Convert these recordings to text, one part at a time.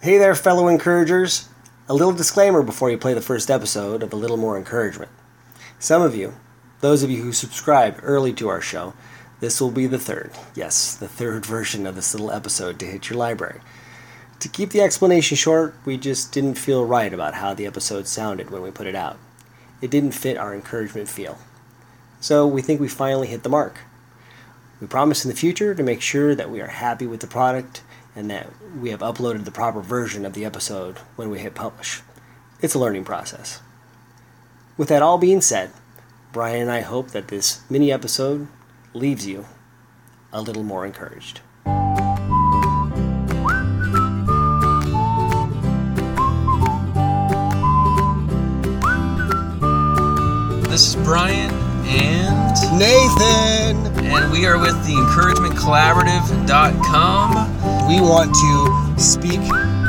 Hey there, fellow encouragers. A little disclaimer before you play the first episode of A Little More Encouragement. Some of you, those of you who subscribed early to our show, this will be the third, yes, the third version of this little episode to hit your library. To keep the explanation short, we just didn't feel right about how the episode sounded when we put it out. It didn't fit our encouragement feel. So we think we finally hit the mark. We promise in the future to make sure that we are happy with the product and that we have uploaded the proper version of the episode when we hit publish. It's a learning process. With that all being said, Brian and I hope that this mini episode leaves you a little more encouraged. This is Brian and Nathan! and we are with the encouragementcollaborative.com. We want to speak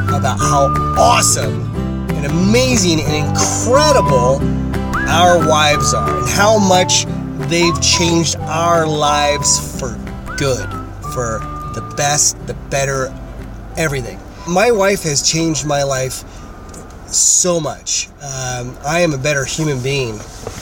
about how awesome and amazing and incredible our wives are and how much they've changed our lives for good, for the best, the better, everything. My wife has changed my life so much. Um, I am a better human being,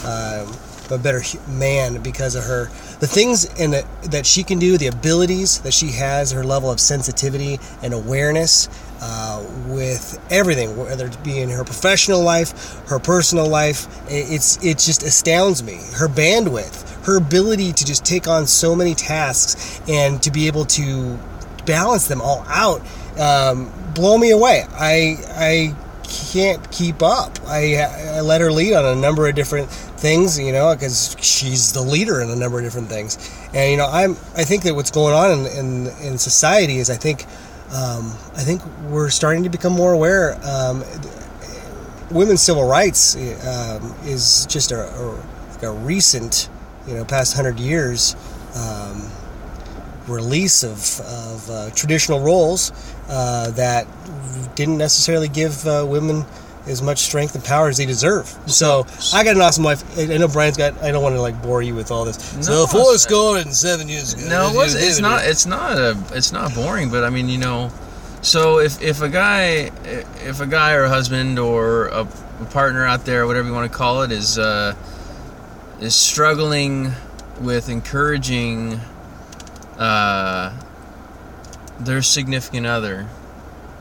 um, a better man because of her. The things in the, that she can do, the abilities that she has, her level of sensitivity and awareness uh, with everything, whether it be in her professional life, her personal life, it's it just astounds me. Her bandwidth, her ability to just take on so many tasks and to be able to balance them all out um, blow me away. I I can't keep up. I, I let her lead on a number of different things, you know, because she's the leader in a number of different things. And you know, I'm I think that what's going on in in, in society is I think um, I think we're starting to become more aware. Um, women's civil rights um, is just a, a, a recent, you know, past hundred years. Um, release of, of uh, traditional roles uh, that didn't necessarily give uh, women as much strength and power as they deserve. So I got an awesome wife. I know Brian's got. I don't want to like bore you with all this. No, so No, Forrest Gump seven years ago. No, it was, it's not. It's not a. It's not boring, but I mean, you know, so if if a guy, if a guy or a husband or a, a partner out there, whatever you want to call it, is uh, is struggling with encouraging uh, their significant other,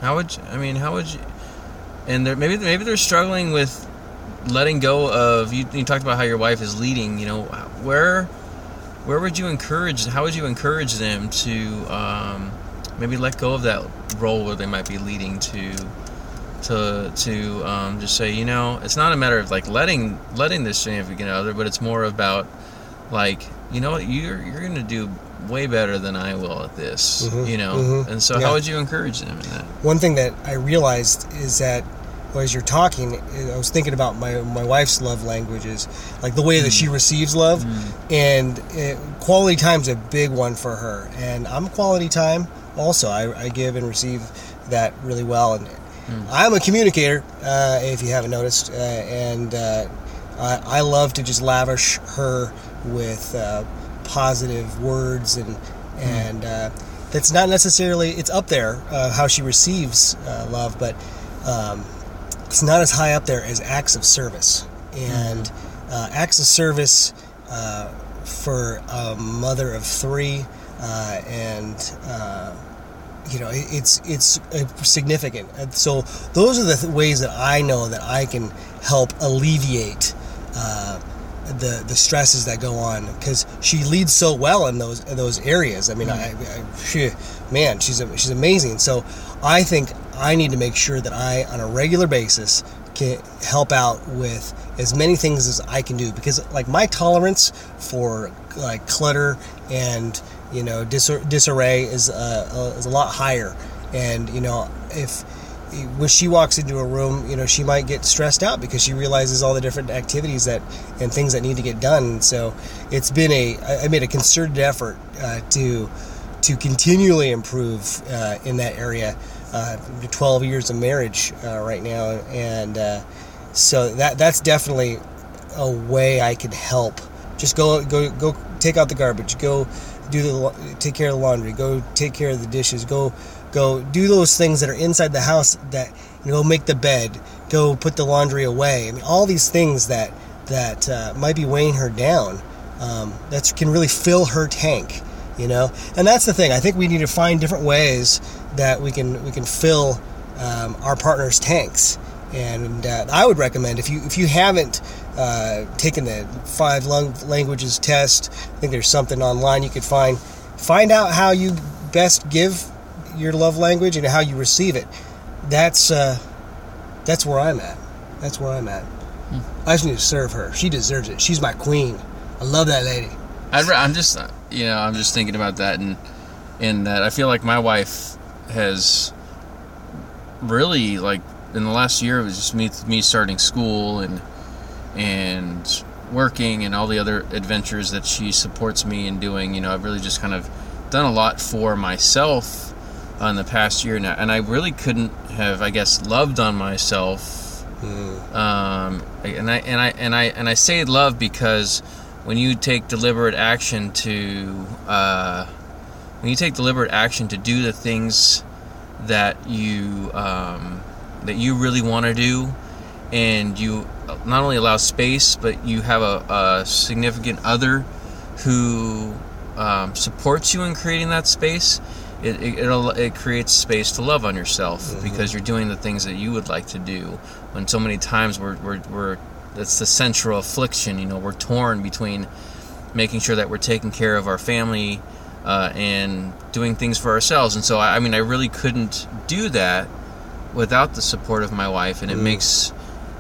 how would you, I mean? How would you? And they're, maybe maybe they're struggling with letting go of. You, you talked about how your wife is leading. You know, where where would you encourage? How would you encourage them to um, maybe let go of that role where they might be leading to to to um, just say, you know, it's not a matter of like letting letting this significant other, but it's more about like, you know what, you're you're gonna do way better than I will at this, Mhm, you know. mhm, And so, yeah. how would you encourage them in that? One thing that I realized is that well, as you're talking, I was thinking about my my wife's love languages, like the way that she receives love, and it, quality time's a big one for her. And I'm quality time also. I, I give and receive that really well, and I'm a communicator. Uh, if you haven't noticed, uh, and uh, I, I love to just lavish her with uh, positive words and and uh, that's not necessarily it's up there uh, how she receives uh, love, but um, it's not as high up there as acts of service and uh, acts of service uh, for a mother of three uh, and. Uh, you know, it- it's it's significant. And so those are the th- ways that I know that I can help alleviate uh, the the stresses that go on because she leads so well in those in those areas. I mean, I, I she, man, she's a, she's amazing. So I think I need to make sure that I, on a regular basis, can help out with as many things as I can do because like my tolerance for like clutter and you know disar- disarray is uh, uh, is a lot higher and you know if when she walks into a room you know she might get stressed out because she realizes all the different activities that and things that need to get done. So it's been a I made a concerted effort uh, to to continually improve uh, in that area. Uh, 12 years of marriage uh, right now and uh, so that that's definitely a way I can help. Just go go go take out the garbage go do the take care of the laundry go take care of the dishes go go do those things that are inside the house that you know make the bed go put the laundry away. I mean all these things that that uh, might be weighing her down um, that can really fill her tank you know? And that's the thing. I think we need to find different ways that we can we can fill um, our partners tanks. And uh, i would recommend if you if you haven't uh, taken the five languages test i think there's something online you could find. Find out how you best give your love language and how you receive it that's uh, that's where i'm at. That's where i'm at. Hmm. i just need to serve her. She deserves it. She's my queen. I love that lady. I'd, i'm just you know i'm just thinking about that and and that i feel like my wife has really like in the last year it was just me me starting school and and working and all the other adventures that she supports me in doing. You know i've really just kind of done a lot for myself in the past year now and i really couldn't have i guess loved on myself mm. um, and i and i and i and i say love because when you take deliberate action to uh, when you take deliberate action to do the things that you um, that you really want to do, and you not only allow space, but you have a, a significant other who um, supports you in creating that space. It, it, it creates space to love on yourself mm-hmm. because you're doing the things that you would like to do. When so many times we're, we're, we're that's the central affliction. You know, we're torn between making sure that we're taking care of our family uh, and doing things for ourselves. And so, I, I, mean, I really couldn't do that without the support of my wife, and it mm. makes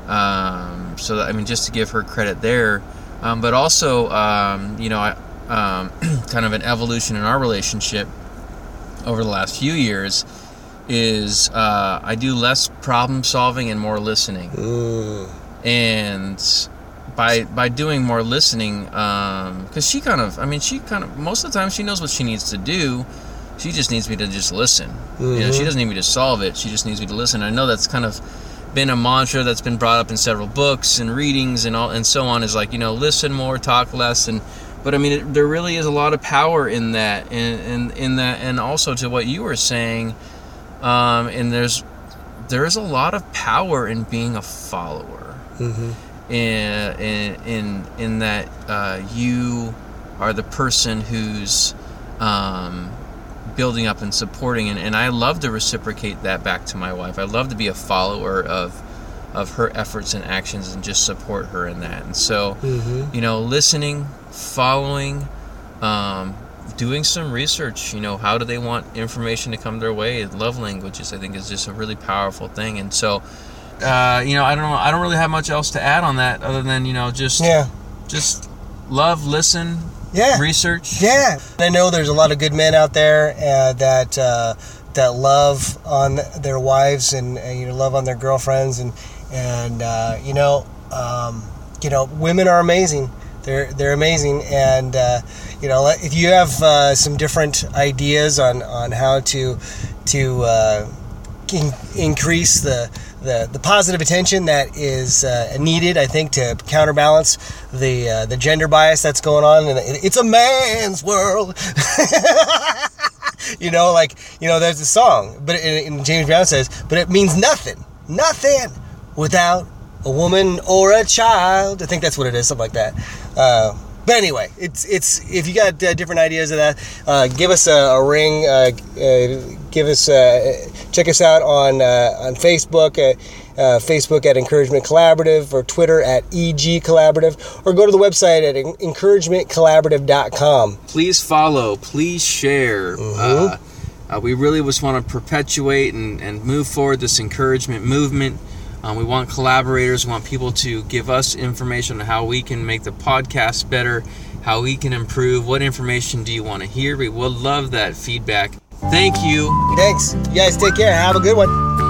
um, so. That, I mean, just to give her credit there, um, but also, um, you know, I, um, kind of an evolution in our relationship over the last few years is uh, I do less problem solving and more listening, mm. and by by doing more listening because um, she kind of i mean she kind of most of the time she knows what she needs to do she just needs me to just listen mm-hmm. you know she mm-hmm. doesn't need me to solve it she just needs me to listen i know that's kind of been a mantra that's been brought up in several books and readings and all and so on is like you know listen more talk less and but i mean it, there really is a lot of power in that and in, in, in, that and also to what you were saying um, and there's there is a lot of power in being a follower mm-hmm in in in, that uh, you are the person who's um, building up and supporting and, and I love to reciprocate that back to my wife. I love to be a follower of of her efforts and actions and just support her in that. And so, mm-hmm. you know, listening, following, um, doing some research. You know, how do they want information to come their way? Love languages, I think, is just a really powerful thing. And so, uh, you know, I don't know. I don't really have much else to add on that other than you know just yeah, just love, listen, yeah, research. Yeah, I know there's a lot of good men out there uh, that uh, that love on their wives and, and, you know love on their girlfriends and and uh, you know um, you know women are amazing. They're they're amazing and uh, you know if you have uh, some different ideas on on how to to in- increase the the, the positive attention that is uh, needed, I think, to counterbalance the uh, the gender bias that's going on. And it's a man's world. you know, like you know, there's a song, but in, James Brown says, but it means nothing, nothing without a woman or a child. I think that's what it is, something like that. Uh, but anyway, it's it's if you got uh, different ideas of that, uh, give us a, a ring. Uh, uh give us uh, check us out on uh, on Facebook. Facebook at Encouragement Collaborative or Twitter at EG Collaborative or go to the website at encouragementcollaborative.com. Please follow, please share. Mm-hmm. Uh, we really just want to perpetuate and, and move forward this encouragement movement. Um, we want collaborators, we want people to give us information on how we can make the podcast better, how we can improve, what information do you want to hear. We would love that feedback. Thank you. Thanks. You guys take care. Have a good one.